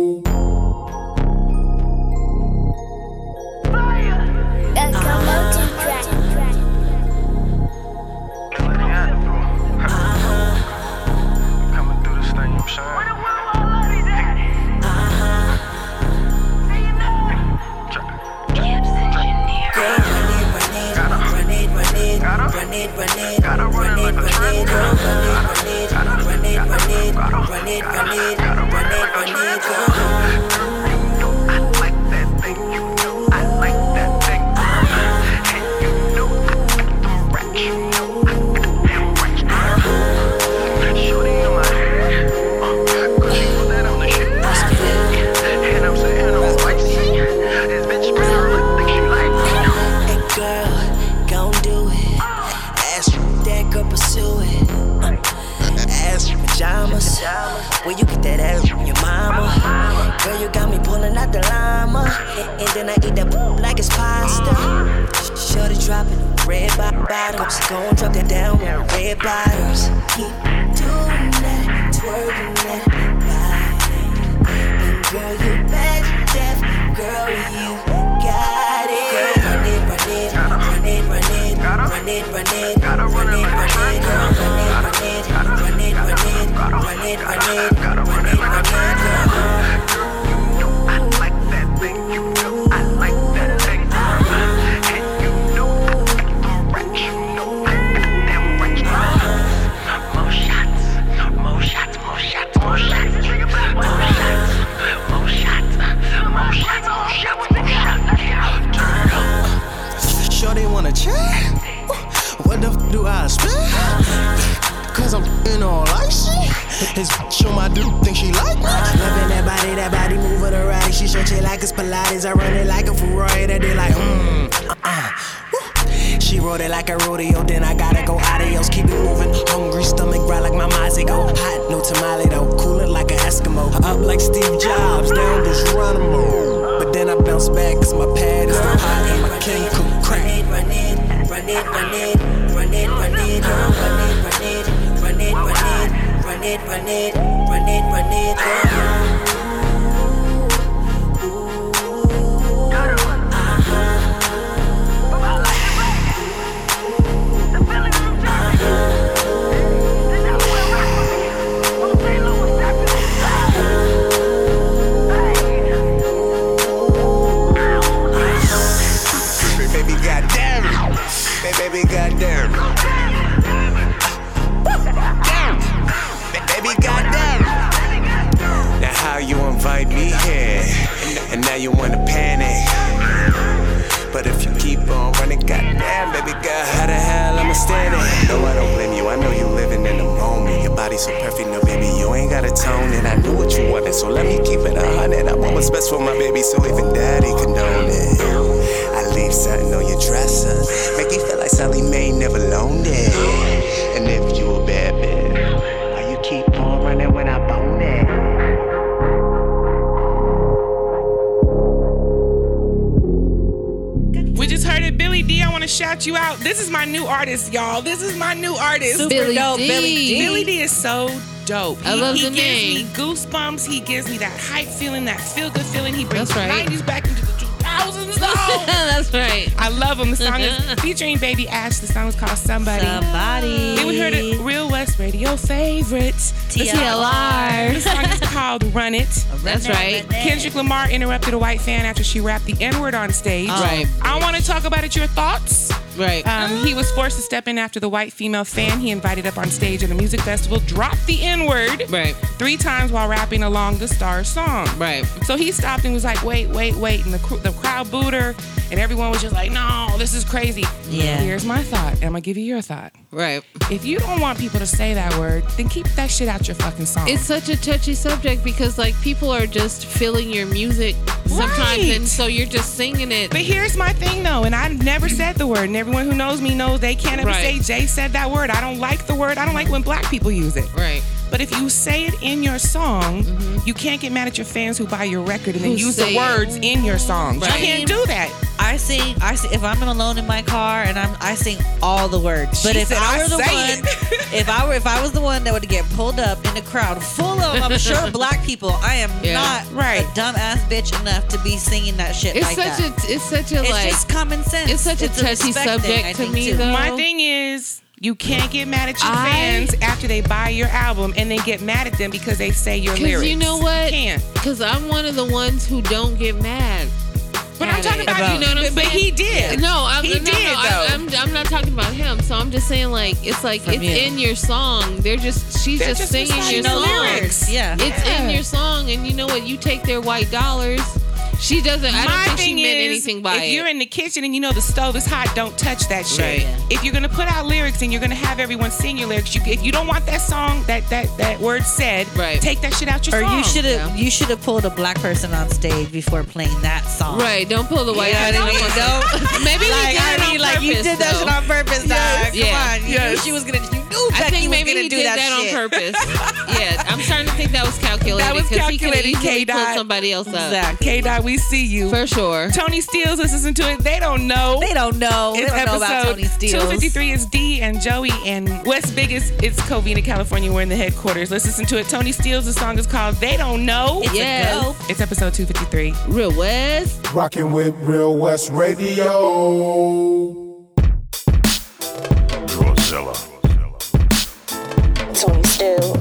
run it, run it, run it, run it, run it. Run it, run it. Dropping red bo- bottoms. Gon' drop that down with red bottoms. Keep doing that, twerking that body. And girl, you bad deaf. Girl, you got it. Girl, run it, run it, run it, run it, run it, run it, run it, run it, girl, run it, run it, run it, run it, run it, run it, run it, stretch it like it's Pilates. I run it like a Ferrari. That they like, mmm, uh-uh. She rode it like a rodeo, then I gotta go adios. Keep it moving, hungry stomach, right like my Mozzie go. Hot, no tamale though, cool it like an Eskimo. Up like Steve Jobs, down run 'em. But then I bounce back, cause my pad is the pot and my king cook crack. Run it, run it, run it, run it, run it, girl, run it, run it, run it, run it, run it, run it, run it, run it, girl. Baby, goddamn. Damn. Baby, goddamn. Now how you invite me here, and now you wanna panic. But if you keep on running, goddamn, baby girl, how the hell I'ma? No, I don't blame you. I know you living in the moment. Your body's so perfect, no, baby, you ain't got a tone. And I knew what you wanted, so let me keep it a hundred. I want what's best for my baby, so even daddy condone it. I leave something on your dresser, make you feel like Sallie Mae never loaned it. And if you a bad bitch, why you keep on running when I bone it? We just heard it, Billy D. I want to shout you out. This is my new artist, y'all. This is my new artist. Super Billy dope, D. Billy D. Billy D is so dope. I love he the gives name. me goosebumps. He gives me that hype feeling, that feel good feeling. He brings That's right. the 90s back into the 2000s. though. That's right. I love him. The song is featuring Baby Ash. The song is called Somebody. Somebody. Then we heard it, Real West Radio favorites. TLR. The song is called Run It. That's right. Kendrick Lamar interrupted a white fan after she rapped the N word on stage. Right. I want to talk about it. Your thoughts? Right. Um, he was forced to step in after the white female fan he invited up on stage at a music festival dropped the N word Right. three times while rapping along the star song. Right. So he stopped and was like, wait, wait, wait. And the, cr- the crowd booed her, and everyone was just like, no, this is crazy. Yeah. Here's my thought, and I'm going to give you your thought. Right. If you don't want people to say that word, then keep that shit out your fucking song. It's such a touchy subject because like people are just feeling your music sometimes Right. and so you're just singing it. But here's my thing though, and I've never said the word, and everyone who knows me knows they can't ever Right. say Jay said that word. I don't like the word. I don't like when black people use it. Right. But if you say it in your song, mm-hmm. you can't get mad at your fans who buy your record and then Who use the say it. words in your song. Right. You can't do that. I sing. I sing, if I'm alone in my car and I'm I sing all the words. But She if said, I "I were the one, if I were if I was the one that would get pulled up in a crowd full of I'm sure black people, I am Yeah. not Right. a dumbass bitch enough to be singing that shit It's like such that. a it's such a it's like just common sense. it's such a touchy respect thing, subject to think, me, too. though. My thing is, you can't get mad at your I- fans after they buy your album and then get mad at them because they say your Cause lyrics. you know what? You can't. Because I'm one of the ones who don't get mad. But I'm talking it. about, you know what I'm but, saying? but he did. No, I'm, he no, did no, though. I, I'm, I'm not talking about him. So I'm just saying, like, it's like From it's you. in your song. They're just she's They're just, just singing your the song. lyrics. Yeah. It's Yeah. in your song, and you know what? You take their white dollars. She doesn't. I My don't think she thing meant is, anything by if it. you're in the kitchen and you know the stove is hot, don't touch that shit. Right. If you're gonna put out lyrics and you're gonna have everyone sing your lyrics, you, if you don't want that song, that that that word said, Right. take that shit out your Or song. you should have Yeah. you should have pulled a black person on stage before playing that song. right? Don't pull the white. You know what I mean? person. Don't- Maybe he like, did I it mean, on like you purpose, did that shit on purpose, dog. Come Yeah. on. You Yes. knew she was gonna you knew knew I think was maybe gonna he do did that that, on purpose. yeah, I'm starting to think that was calculated. That was because he could calculated, easily K-Dot. put somebody else up. Zach, K Dot, we see you. For sure. Tony Steele, let's listen to it. They don't know. They don't know. They It's don't know about episode Tony Steele. 253 is D and Joey and West Biggest. It's Covina, California. We're in the headquarters. Let's listen to it. Tony Steele's the song is called They Don't Know. It's a Yes. go. It's episode 253. Real West. Rocking with Real West Radio. Tony Steele.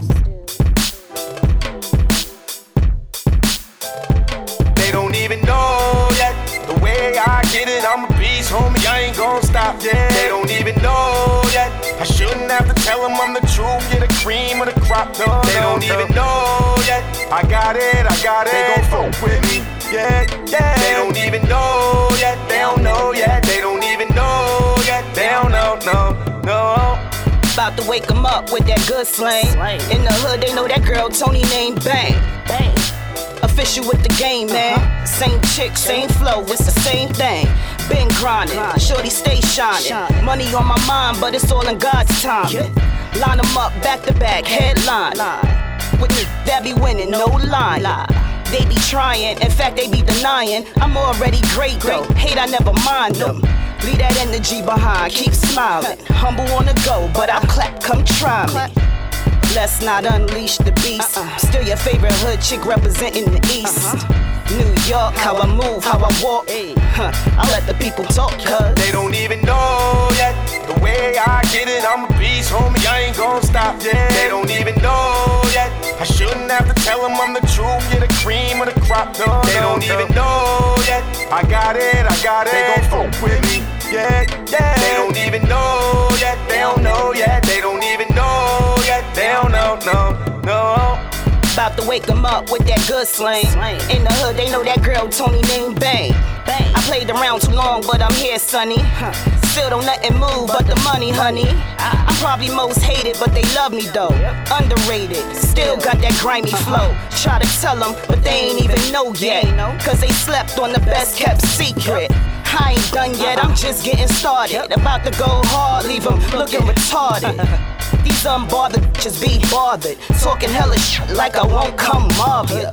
Stop yet. They don't even know yet. I shouldn't have to tell them I'm the truth. Get the cream of the crop. No, they don't even know yet. I got it, I got it. They gon' fuck with me. Yeah, yeah. They don't even know yet. They don't know yet. They don't even know yet. They don't know, no, no. About to wake 'em up with that good slang. In the hood, they know that girl Tony named Bang. Bang. Official with the game, man. Uh-huh. Same chick, same flow, it's the same thing. Been grinding, shorty stay shining. Money on my mind, but it's all in God's time. Line 'em up back to back, headline. With me, that be winning, no lie. They be trying, in fact, they be denying. I'm already great though. Hate, I never mind them. Leave that energy behind, keep smiling. Humble on the go, but I'll clap, come try me. Let's not unleash the beast. Uh-uh. Still your favorite hood chick representing the east. Uh-huh. New York, how I move, how I walk. Huh, I let the people talk, cuz. They don't even know yet. The way I get it, I'm a beast, homie. I ain't gon' stop yet. They don't even know yet. I shouldn't have to tell them I'm the truth. Get the cream of the crop. No, they don't even know yet. I got it, I got it. They gon' fuck with me. Yeah, yeah. They don't even know yet. They don't know yet. They don't even know yet. They don't know, no, no. About to wake 'em up with that good slang. In the hood, they know that girl Tony named Bang. I played around too long, but I'm here, sonny. Still don't let it move, but the money, honey. I'm probably most hated, but they love me though. Underrated, still got that grimy flow. Try to tell them, but they ain't even know yet. Cause they slept on the best kept secret. I ain't done yet, I'm just getting started. About to go hard, leave them looking retarded. These unbothered bitches be bothered. Talking hella shit like I won't come mob ya.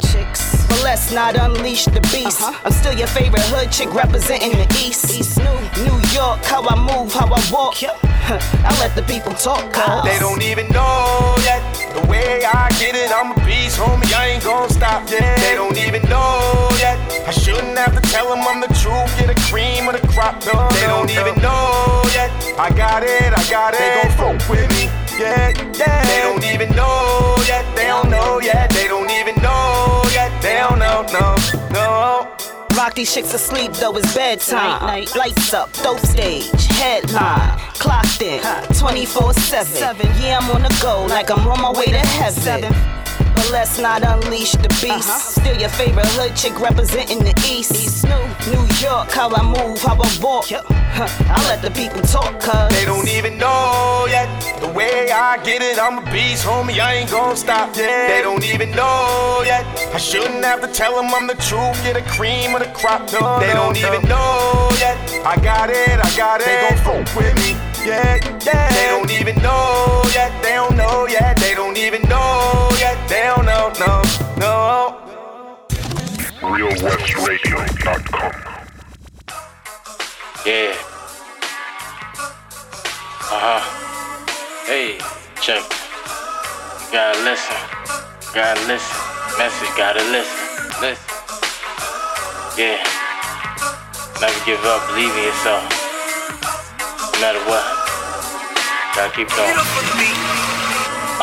But let's not unleash the beast. Uh-huh. I'm still your favorite hood chick representing the East. East New York, how I move, how I walk. I let the people talk, cuz. They don't even know yet. The way I get it, I'm a beast, homie. I ain't gon' stop yet. They don't even know yet. I shouldn't have to tell them I'm the truth. Get a cream of the crop. No, they don't even know yet. I got it, I got it. They gon' fuck with me. Yeah, yeah. They don't even know yet. They don't know yet. They don't even know yet. They don't know, no, no. Rock these chicks asleep though it's bedtime. Lights up, dope stage, headline. Clocked in, 24 7. Yeah, I'm on the go like I'm on my way to heaven. But let's not unleash the beast. Uh-huh. Still your favorite hood chick representing the East. East New York, how I move, how I walk. I let the people talk, cuz. They don't even know yet. The way I get it, I'm a beast, homie. I ain't gon' stop yet. They don't even know yet. I shouldn't have to tell them I'm the truth. Get the cream of the crop. No, they don't even know yet. I got it, I got it. They gon' fuck with me. Yeah, yeah. They don't even know yet. They don't know yet. They don't even know yet. They don't know, no, no. RealWestRadio.com. Yeah. Uh huh. Hey, check. Gotta listen. Gotta listen. Message, gotta listen. Listen. Yeah. Never give up. Believe in yourself. No matter what. Gotta keep going.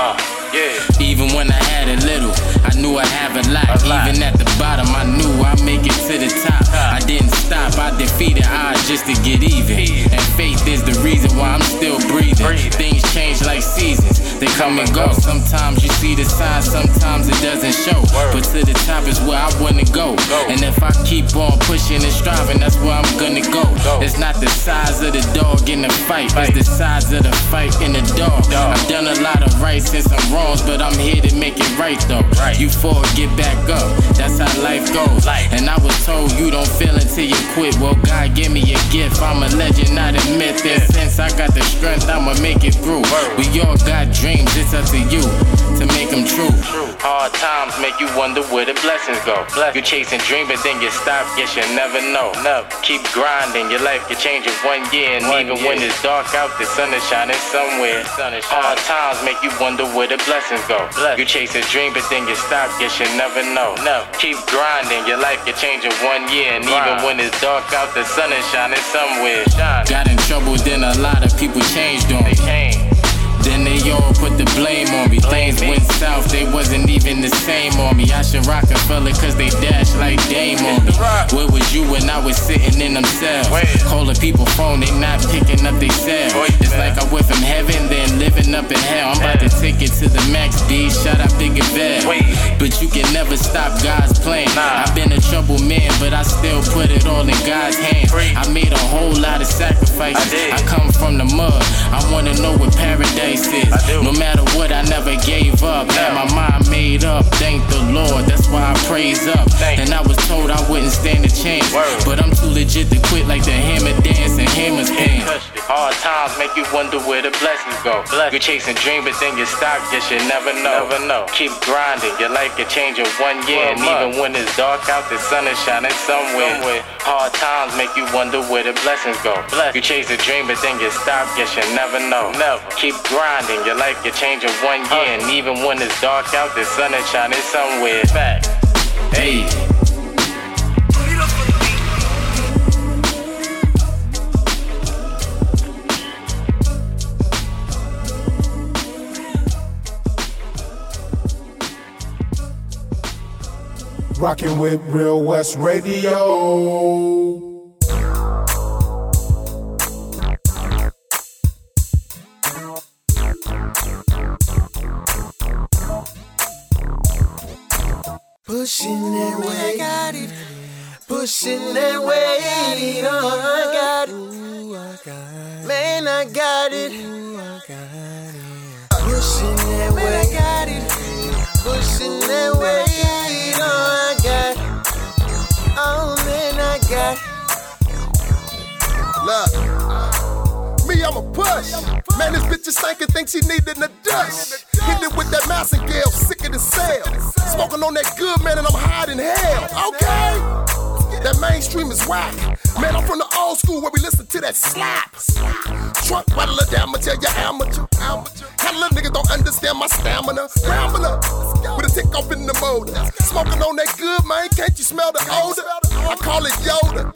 Uh, yeah. Even when I had a little, I knew I have a lot. Even at the bottom, I knew I'd make it to the top. I didn't stop, I defeated odds just to get even. And faith is the reason why I'm still breathing. Things change like seasons, they come and go. Sometimes you see the signs, sometimes it doesn't show. But to the top is where I wanna go. And if I keep on pushing and striving, that's where I'm gonna go. It's not the size of the dog in the fight, it's the size of the fight in the dog. I've done a lot of rights and some wrongs, but I'm here to make it right though. You fall, get back up. That's how life goes. And I was told you don't feel until you quit. Well, God give me a gift. I'm a legend, not a myth. And since I got the strength, I'ma make it through. We all got dreams, it's up to you to make them true. Hard times make you wonder where the blessings go. You chasing dream, but then you stop. Guess you never know. Keep grinding. Your life can change in one year, and even when it's dark out, the sun is shining somewhere. Hard times make you wonder where the blessings go. You chase a dream, but then you stop. Guess you never know. Keep grinding. Your life can change in one year, and even when it's dark out, the sun is shining somewhere. Got in trouble, then a lot of people changed on me. Then they all put the blame on me. Things went south, they wasn't even the same on me. I should Roc-A-Fella cause they dash like Dame on me. Where was you when I was sitting in them cells? Calling people phone, they not picking up they cell. It's like I went from heaven, then living up in hell. I'm about to take it to the max, B. Shout out Big Vel. But you can never stop God's plan. I've been a troubled man, but I still put it all in God's hands. I made a whole lot of sacrifices. I come from the mud. I wanna know what paradise is. No matter what, I never gave up. Had my mind made up. Thank the Lord, that's why I praise up. And I was told I wouldn't stand a chance. But I'm too legit to quit like the hammer dance and hammers pants. Hard times make you wonder where the blessings go. You're chasing dream, but then you stop, guess you never know. Never know. Keep grinding, your life can change in one year. And even when it's dark out, the sun is shining somewhere. Hard times make you wonder where the blessings go. You chase a dream, but then you stop, guess you never know. Never. Keep grinding, your life change in one year. And even when it's dark out, the sun is shining somewhere. Fact. Hey. Rocking with Real West Radio. Pushing that way, got it. Pushing oh, I got it. Man, I got it. Pushing that way, got it. Pushing that way, oh, I got it. Oh, man, I got Look, me, I'm a push. Man, this bitch is thinking, thinks she needed a dust. Hit it with that Massengill, sick of the sale. Smoking on that good, man, and I'm hiding hell. Okay? That mainstream is whack. Man, I'm from the old school where we listen to that slap. Truck rattler damage, yeah, you amateur. Amateur. Hella niggas don't understand my stamina. Rambler, with a tick off in the motor. Smoking on that good, man, can't you smell the odor? I call it Yoda.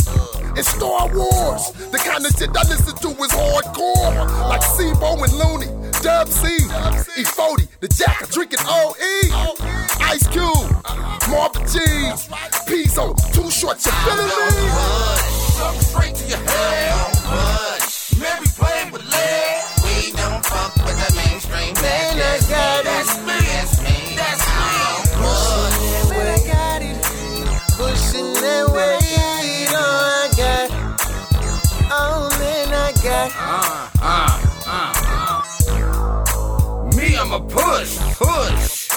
It's Star Wars. The kind of shit I listen to is hardcore. Like Sebo and Looney, Dub C, E40, the Jack, I'm drinking OE. Ice Cube, Marvin G's, Pizzo, too short, you feeling me? Something straight to your head. Mary playing with lead. We don't fuck with the mainstream. Man, I got. That's me. That's me. That's me. Pushing that way, got it. Pushing that way, oh, I got. Oh, man, I got push, push.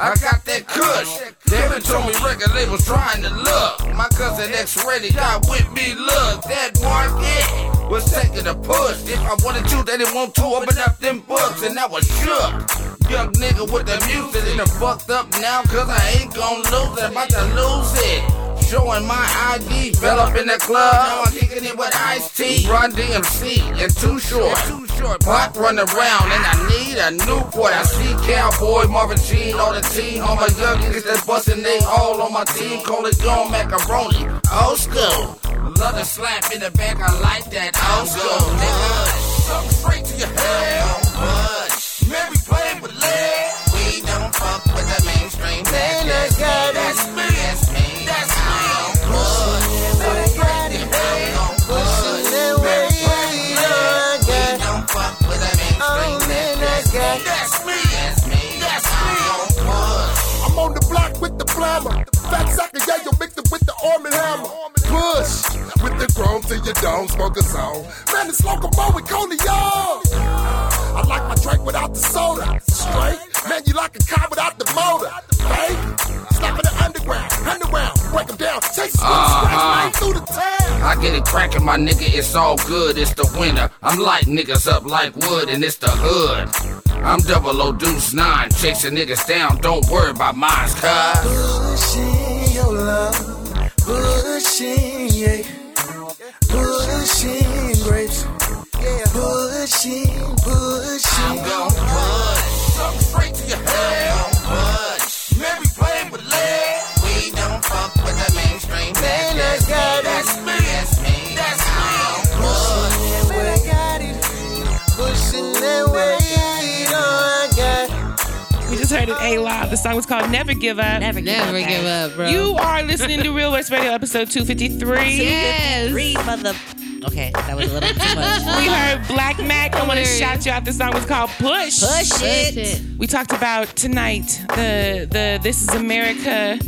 I got that kush. David told me record labels trying to look. My cousin X Ready got with me. Look, that market was taking a push. If I wanted to, they didn't want to open up them books, and I was shook. Young nigga with the music, and I'm fucked up now, cause I ain't gon' lose it. I'm About to lose it. Showing my ID, fell up in the club. Now I'm kicking it with Ice T, Run DMC, and Too Short. Too Short, Pop run around, and I need a Newport. I see Cowboy, Marvin G, all the team, all my young niggas that's bustin' they all on my team. Call it Young Macaroni, old school. Love the slap in the back, I like that old school. Nigga, something straight to your head. Mary playing with lead. We don't fuck with the mainstream. Man, I arm and hammer. Push with the chrome till your don't smoke a zone. Man, it's locomo with Coney, y'all. I like my drink without the soda. Straight. Man, you like a car without the motor. Fake. Stop in the underground. Underground. Break them down. Chase the uh-huh. through the town. I get it cracking, my nigga. It's all good. It's the winter. I'm like niggas up like wood, and it's the hood. I'm double O deuce nine. Chasing niggas down. Don't worry about mine, cuz. Pushing your love pushing, yeah. Pushing grapes, yeah. Pushing, pushing. I'm gon' push something straight to your head. Push. Got it. We just heard it A Live. The song was called Never Give Up. Never give Never up, give up, bro. You are listening to Real West Radio episode 253. Yes. Three mother. Okay, that was a little too much. We heard Black Mac. I want to shout you out. The song was called Push. Push Push it. it. We talked about tonight the the This Is America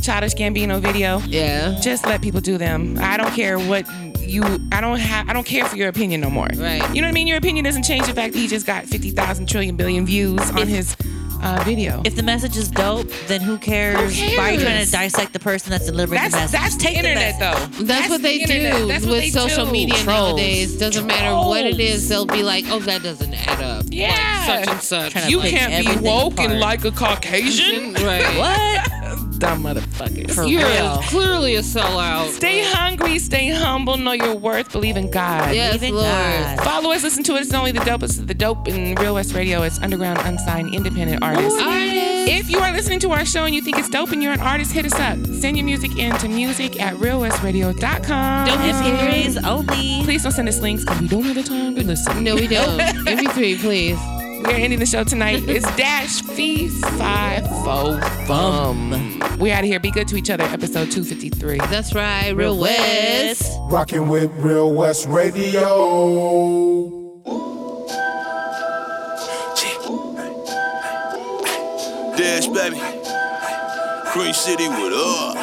Childish Gambino video. Yeah. Just let people do them. I don't care what you. I don't have. I don't care for your opinion no more. Right. You know what I mean? Your opinion doesn't change the fact that he just got fifty thousand trillion billion views on his uh, video. If the message is dope, then who cares? Who Why are you trying to dissect the person that's delivering that's the message? that's Take the internet message. though. That's, what they the do That's with they social do. media Trolls. nowadays. Doesn't matter what it is, they'll be like, "Oh, that doesn't add up." Yeah. like such and such. You can't be everything woke and like a Caucasian. right. What? Dumb motherfuckers. For You're real. clearly a sellout. Stay hungry, stay humble, know your worth, believe in God. Yes, Believe in Lord. God. Follow us, listen to it. It's not only the dopest, of the dope in Real West Radio. It's underground, unsigned, independent artists. Artists. If you are listening to our show and you think it's dope and you're an artist, hit us up. Send your music in to music at realwestradio.com. Don't hit MP3s only. Please don't send us links because we don't have the time to listen. No, we don't. MP3, please. We are ending the show tonight. It's Dash Fee Five oh. Fo Fum. We out of here. Be good to each other. Episode 253. That's right. Real West. Rocking with Real West Radio. Dash, baby. Green City, what up?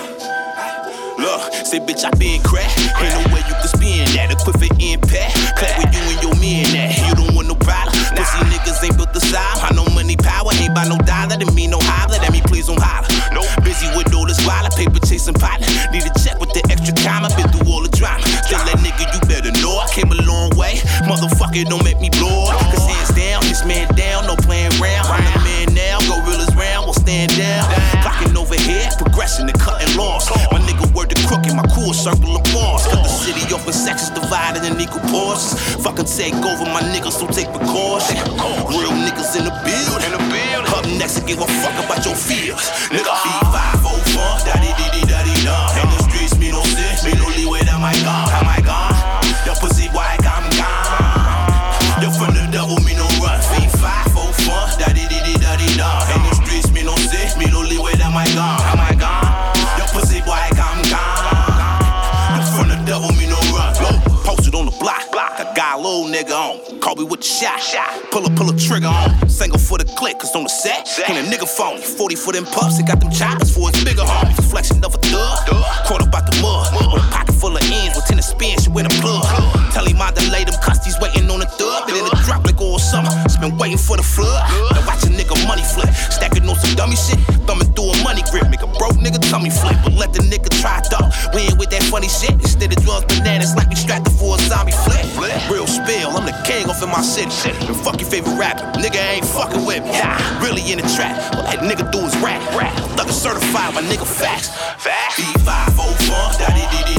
Look, say, bitch, I been crack. Ain't no way you can spin that. Equip for impact. Clap with you and your men that. You don't want no problem. Pussy niggas ain't built the style. I know money power. Ain't by no dollar. That mean no holler. That mean please don't holler. No, busy with all this wallet. Paper chasing pilot. Need a check with the extra time. I've been through all the drama. Tell that nigga you better know I came a long way. Motherfucker, don't make me blow. Cause hands down, this man down. No playing round. I'm the man now. Gorillas round. We'll stand down. Clocking over here. Progression and cutting loss. My nigga word crook, crooked. My cool circle of. Cut the city in sections divided in equal portions. Fucking take over my niggas, so take precaution. Real niggas in the building. In the building. Up next to give a fuck about your fears. Nigga, B504, daddy Kobe with the shot, shot. Pull a pull a trigger on. Single for the click, cause on the set, ain't a nigga phony. 40 for them pups, they got them choppers for his bigger homies. Reflection of a thug, caught up out the mud. With a pocket full of ends, with tennis spin, she with a plug. Tell him I delay them custies waiting on the thug. And then it'll drop like all summer. It's been waiting for the flood. Now watch a nigga money flip. Stacking on some dummy shit. Thumbing through a money grip. Make a broke nigga tummy flip. But let the nigga try though. We ain't with that funny shit. In my city. And fuck your favorite rapper. Nigga ain't fucking with me. Really in the trap. All that nigga do is rap. rap. Thugger certified, my nigga facts. Facts. B504, daddy